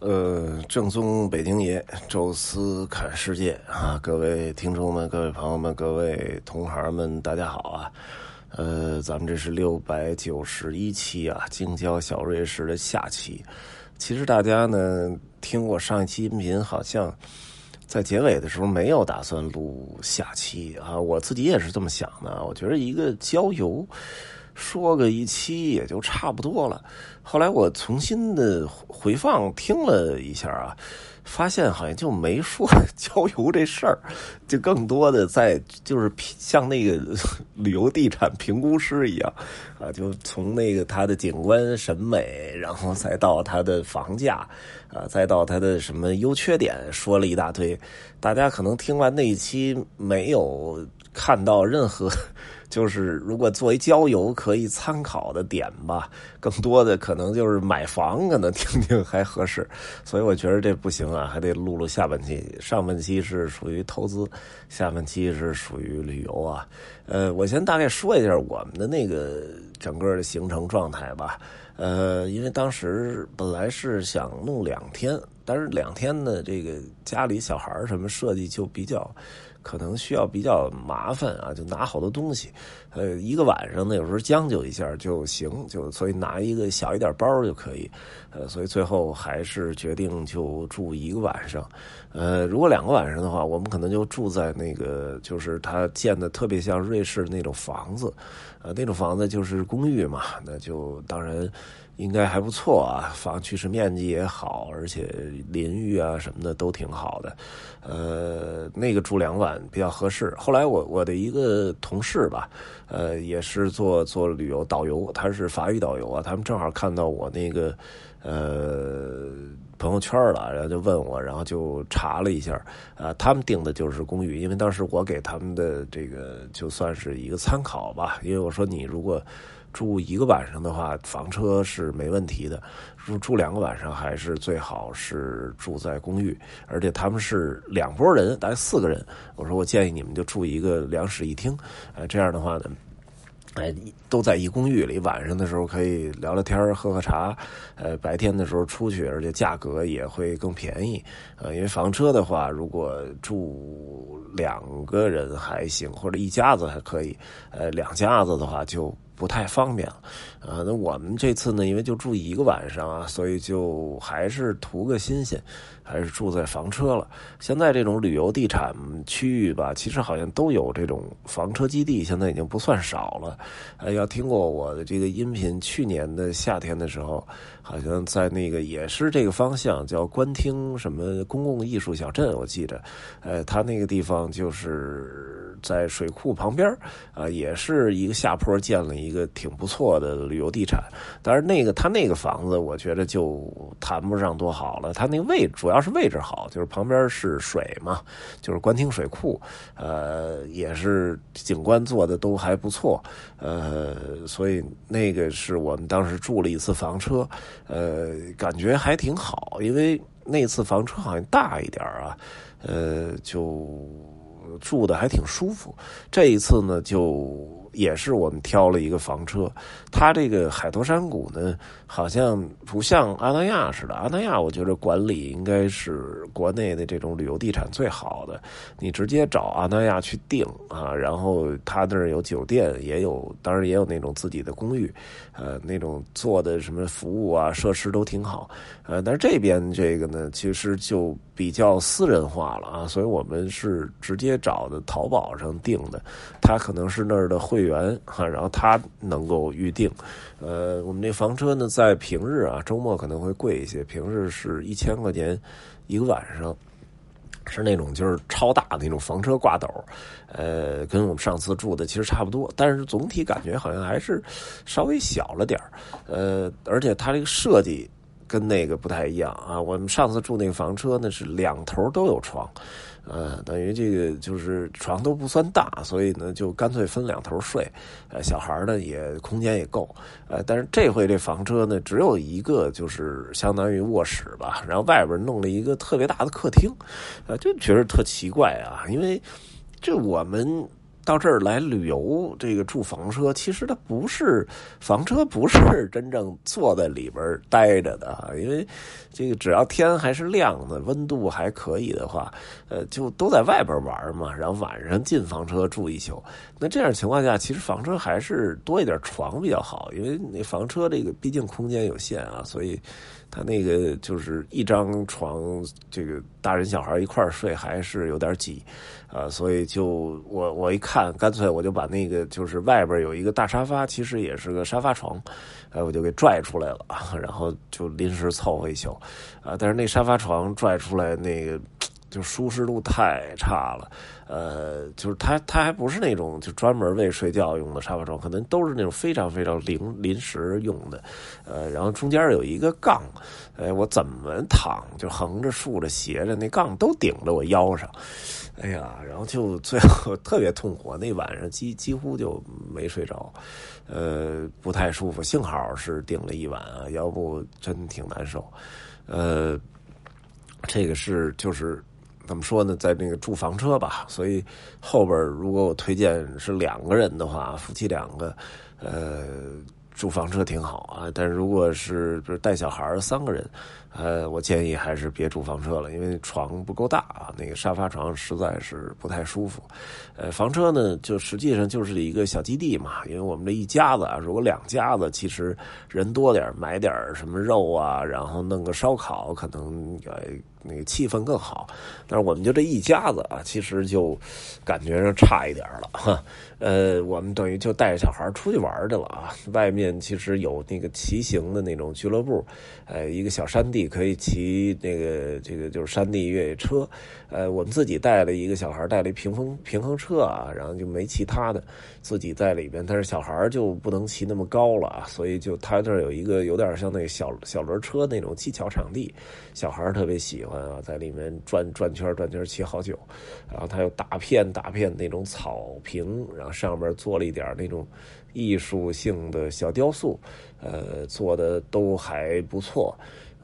呃，正宗北京爷，宙斯看世界啊！各位听众们，各位朋友们，各位同行们，大家好啊！呃，咱们这是六百九十一期啊，京郊小瑞士的下期。其实大家呢，听过上一期音频，好像在结尾的时候没有打算录下期啊。我自己也是这么想的，我觉得一个郊游。说个一期也就差不多了。后来我重新的回放听了一下啊，发现好像就没说 郊游这事儿，就更多的在就是像那个旅游地产评估师一样啊，就从那个他的景观审美，然后再到他的房价啊，再到他的什么优缺点，说了一大堆。大家可能听完那一期没有看到任何。就是如果作为郊游可以参考的点吧，更多的可能就是买房，可能听听还合适。所以我觉得这不行啊，还得录录下半期。上半期是属于投资，下半期是属于旅游啊。呃，我先大概说一下我们的那个整个的行程状态吧。呃，因为当时本来是想弄两天，但是两天呢，这个家里小孩什么设计就比较。可能需要比较麻烦啊，就拿好多东西，呃，一个晚上呢，有时候将就一下就行，就所以拿一个小一点包就可以，呃，所以最后还是决定就住一个晚上，呃，如果两个晚上的话，我们可能就住在那个就是他建的特别像瑞士那种房子，呃，那种房子就是公寓嘛，那就当然。应该还不错啊，房区室面积也好，而且淋浴啊什么的都挺好的。呃，那个住两晚比较合适。后来我我的一个同事吧，呃，也是做做旅游导游，他是法语导游啊。他们正好看到我那个呃朋友圈了，然后就问我，然后就查了一下啊，他们订的就是公寓，因为当时我给他们的这个就算是一个参考吧，因为我说你如果。住一个晚上的话，房车是没问题的。住住两个晚上，还是最好是住在公寓。而且他们是两拨人，大概四个人。我说我建议你们就住一个两室一厅，呃，这样的话呢，哎，都在一公寓里，晚上的时候可以聊聊天喝喝茶。呃，白天的时候出去，而且价格也会更便宜。呃，因为房车的话，如果住两个人还行，或者一家子还可以。呃，两家子的话就。不太方便了，啊，那我们这次呢，因为就住一个晚上啊，所以就还是图个新鲜，还是住在房车了。现在这种旅游地产区域吧，其实好像都有这种房车基地，现在已经不算少了。呃，要听过我的这个音频，去年的夏天的时候，好像在那个也是这个方向，叫官厅什么公共艺术小镇，我记着，呃，他那个地方就是。在水库旁边啊，也是一个下坡建了一一个挺不错的旅游地产。但是那个他那个房子，我觉得就谈不上多好了。他那个位主要是位置好，就是旁边是水嘛，就是官厅水库，呃，也是景观做的都还不错，呃，所以那个是我们当时住了一次房车，呃，感觉还挺好，因为那次房车好像大一点啊，呃，就。住的还挺舒服，这一次呢就。也是我们挑了一个房车，它这个海托山谷呢，好像不像阿那亚似的。阿那亚我觉得管理应该是国内的这种旅游地产最好的，你直接找阿那亚去订啊，然后他那儿有酒店，也有，当然也有那种自己的公寓，呃，那种做的什么服务啊，设施都挺好。呃，但是这边这个呢，其实就比较私人化了啊，所以我们是直接找的淘宝上订的，他可能是那儿的会。会员 哈，然后他能够预定，呃，我们这房车呢，在平日啊，周末可能会贵一些，平日是一千块钱一个晚上，是那种就是超大的那种房车挂斗，呃，跟我们上次住的其实差不多，但是总体感觉好像还是稍微小了点呃，而且它这个设计跟那个不太一样啊，我们上次住那个房车呢是两头都有床。呃，等于这个就是床都不算大，所以呢，就干脆分两头睡。呃，小孩呢也空间也够。呃，但是这回这房车呢，只有一个，就是相当于卧室吧，然后外边弄了一个特别大的客厅。呃，就觉得特奇怪啊，因为这我们到这儿来旅游，这个住房车，其实它不是房车，不是真正坐在里边待着的。因为这个只要天还是亮的，温度还可以的话，呃，就都在外边玩嘛。然后晚上进房车住一宿。那这样情况下，其实房车还是多一点床比较好，因为那房车这个毕竟空间有限啊，所以它那个就是一张床，这个大人小孩一块睡还是有点挤。啊，所以就我我一看，干脆我就把那个就是外边有一个大沙发，其实也是个沙发床，哎，我就给拽出来了，然后就临时凑合一宿，啊，但是那沙发床拽出来那个就舒适度太差了，呃，就是它它还不是那种就专门为睡觉用的沙发床，可能都是那种非常非常临临时用的，呃，然后中间有一个杠，哎，我怎么躺就横着竖着斜着，那杠都顶着我腰上。哎呀，然后就 最后特别痛苦，那晚上几几乎就没睡着，呃，不太舒服。幸好是顶了一晚啊，要不真挺难受。呃，这个是就是怎么说呢，在那个住房车吧，所以后边如果我推荐是两个人的话，夫妻两个，呃，住房车挺好啊。但是如果是比如带小孩三个人。呃，我建议还是别住房车了，因为床不够大啊，那个沙发床实在是不太舒服。呃，房车呢，就实际上就是一个小基地嘛，因为我们这一家子啊，如果两家子，其实人多点买点什么肉啊，然后弄个烧烤，可能那个气氛更好。但是我们就这一家子啊，其实就感觉上差一点了哈。呃，我们等于就带着小孩出去玩去了啊。外面其实有那个骑行的那种俱乐部，呃，一个小山地可以骑那个这个就是山地越野车。呃，我们自己带了一个小孩带了一平衡平衡车啊，然后就没其他的，自己在里边。但是小孩就不能骑那么高了啊，所以就他这儿有一个有点像那个小小轮车那种技巧场地，小孩特别喜欢啊，在里面转转圈转圈骑好久。然后它有大片大片那种草坪，然后上面做了一点那种艺术性的小雕塑，呃，做的都还不错。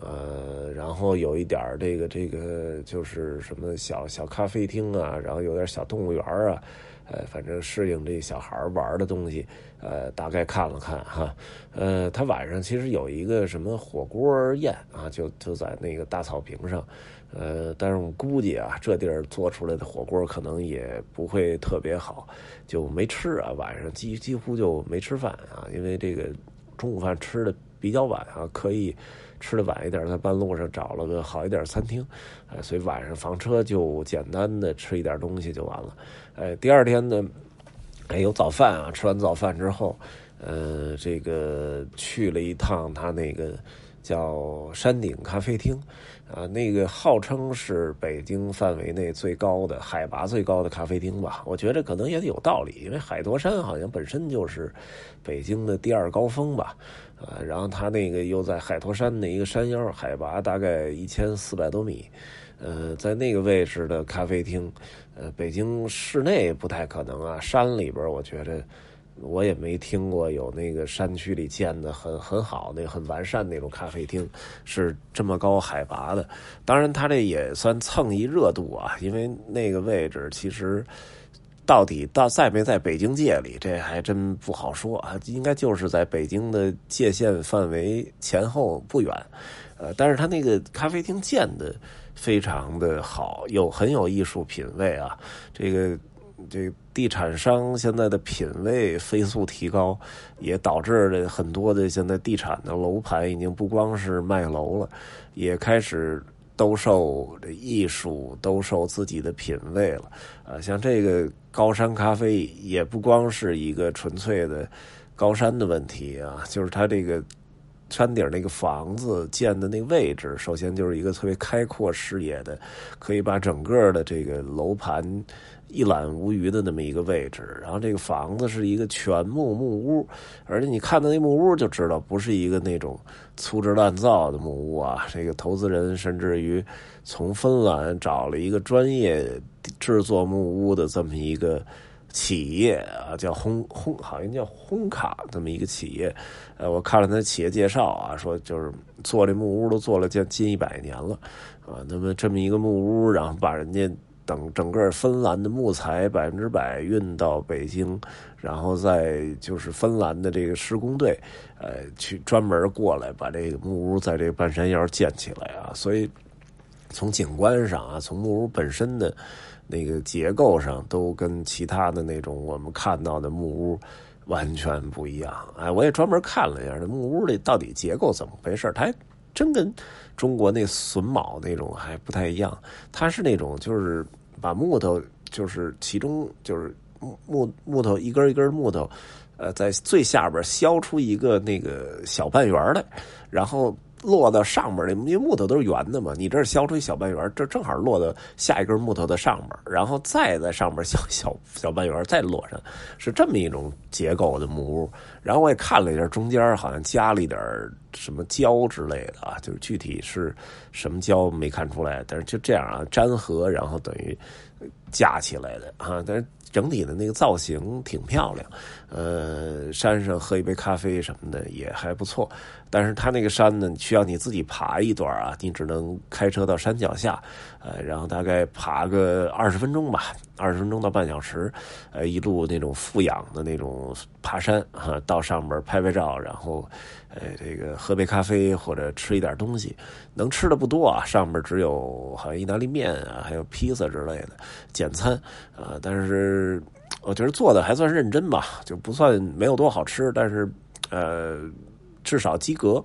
呃，然后有一点这个这个就是什么小小咖啡厅啊，然后有点小动物园啊，呃，反正适应这小孩玩的东西，呃，大概看了看哈，呃，他晚上其实有一个什么火锅宴啊，就就在那个大草坪上，呃，但是我估计啊，这地儿做出来的火锅可能也不会特别好，就没吃啊，晚上几几乎就没吃饭啊，因为这个中午饭吃的比较晚啊，可以。吃的晚一点，在半路上找了个好一点餐厅，哎，所以晚上房车就简单的吃一点东西就完了。哎，第二天呢，哎，有早饭啊，吃完早饭之后，呃，这个去了一趟他那个叫山顶咖啡厅，啊，那个号称是北京范围内最高的海拔最高的咖啡厅吧？我觉得可能也有道理，因为海坨山好像本身就是北京的第二高峰吧。啊，然后它那个又在海坨山的一个山腰，海拔大概一千四百多米，呃，在那个位置的咖啡厅，呃，北京市内不太可能啊，山里边我觉得我也没听过有那个山区里建的很很好、那个很完善那种咖啡厅是这么高海拔的。当然，它这也算蹭一热度啊，因为那个位置其实。到底到在没在北京界里，这还真不好说啊。应该就是在北京的界限范围前后不远，呃，但是他那个咖啡厅建的非常的好，有很有艺术品味啊。这个这地产商现在的品位飞速提高，也导致了很多的现在地产的楼盘已经不光是卖楼了，也开始。兜售艺术，兜售自己的品位了，啊，像这个高山咖啡也不光是一个纯粹的高山的问题啊，就是它这个山顶那个房子建的那个位置，首先就是一个特别开阔视野的，可以把整个的这个楼盘一览无余的那么一个位置。然后这个房子是一个全木木屋，而且你看到那木屋就知道不是一个那种。粗制滥造的木屋啊！这个投资人甚至于从芬兰找了一个专业制作木屋的这么一个企业啊，叫轰轰，好像叫轰卡这么一个企业。呃，我看了他企业介绍啊，说就是做这木屋都做了近近一百年了啊。那么这么一个木屋，然后把人家等整个芬兰的木材百分之百运到北京，然后再就是芬兰的这个施工队，呃，去专门过来把这个木屋在这个半山腰建起来啊。所以从景观上啊，从木屋本身的那个结构上，都跟其他的那种我们看到的木屋完全不一样。哎，我也专门看了一下这木屋里到底结构怎么回事，它还真跟中国那榫卯那种还不太一样。它是那种就是。把木头就是其中就是木木木头一根一根木头，呃，在最下边削出一个那个小半圆来，然后落到上面。那因为木头都是圆的嘛，你这儿削出一小半圆，这正好落到下一根木头的上面，然后再在上面削小小半圆，再落上，是这么一种结构的木屋。然后我也看了一下，中间好像加了一点什么胶之类的啊，就是具体是什么胶没看出来，但是就这样啊，粘合，然后等于架起来的啊，但是整体的那个造型挺漂亮。呃，山上喝一杯咖啡什么的也还不错，但是它那个山呢，需要你自己爬一段啊，你只能开车到山脚下，呃，然后大概爬个二十分钟吧，二十分钟到半小时，呃，一路那种富养的那种爬山啊。到上边拍拍照，然后，呃，这个喝杯咖啡或者吃一点东西，能吃的不多啊。上面只有好像意大利面啊，还有披萨之类的简餐啊。但是我觉得做的还算认真吧，就不算没有多好吃，但是呃，至少及格。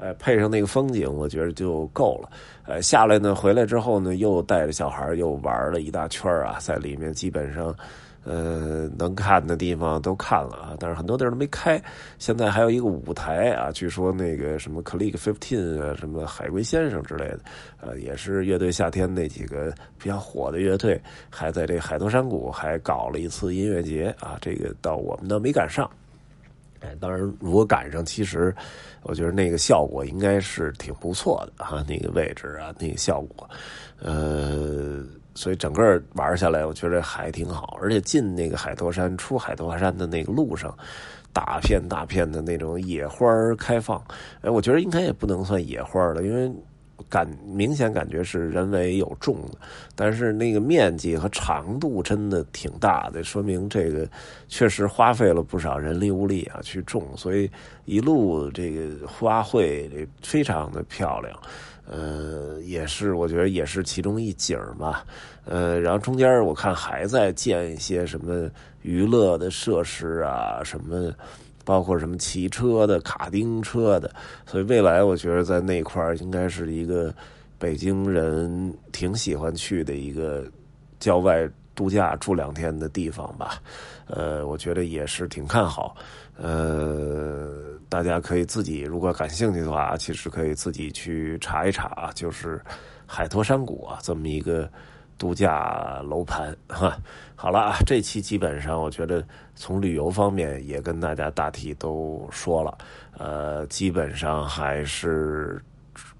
呃，配上那个风景，我觉得就够了。呃，下来呢，回来之后呢，又带着小孩又玩了一大圈啊，在里面基本上。呃，能看的地方都看了啊，但是很多地儿都没开。现在还有一个舞台啊，据说那个什么 Click Fifteen 啊，什么海龟先生之类的，呃，也是乐队夏天那几个比较火的乐队，还在这海头山谷还搞了一次音乐节啊。这个到我们倒没赶上。哎，当然如果赶上，其实我觉得那个效果应该是挺不错的啊，那个位置啊，那个效果，呃。所以整个玩下来，我觉得还挺好。而且进那个海坨山、出海坨山的那个路上，大片大片的那种野花开放。哎，我觉得应该也不能算野花了，因为感明显感觉是人为有种的。但是那个面积和长度真的挺大的，说明这个确实花费了不少人力物力啊去种。所以一路这个花卉非常的漂亮。呃，也是，我觉得也是其中一景吧。呃，然后中间我看还在建一些什么娱乐的设施啊，什么，包括什么骑车的、卡丁车的。所以未来我觉得在那块儿应该是一个北京人挺喜欢去的一个郊外度假住两天的地方吧。呃，我觉得也是挺看好。呃，大家可以自己如果感兴趣的话，其实可以自己去查一查啊，就是海坨山谷啊，这么一个度假楼盘哈。好了啊，这期基本上我觉得从旅游方面也跟大家大体都说了，呃，基本上还是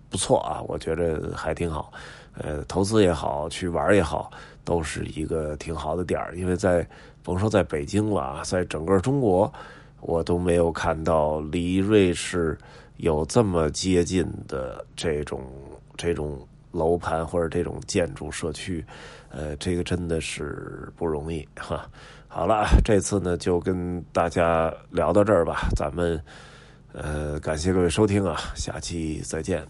不错啊，我觉得还挺好。呃，投资也好，去玩也好，都是一个挺好的点儿，因为在甭说在北京了啊，在整个中国。我都没有看到离瑞士有这么接近的这种这种楼盘或者这种建筑社区，呃，这个真的是不容易哈。好了，这次呢就跟大家聊到这儿吧，咱们呃感谢各位收听啊，下期再见。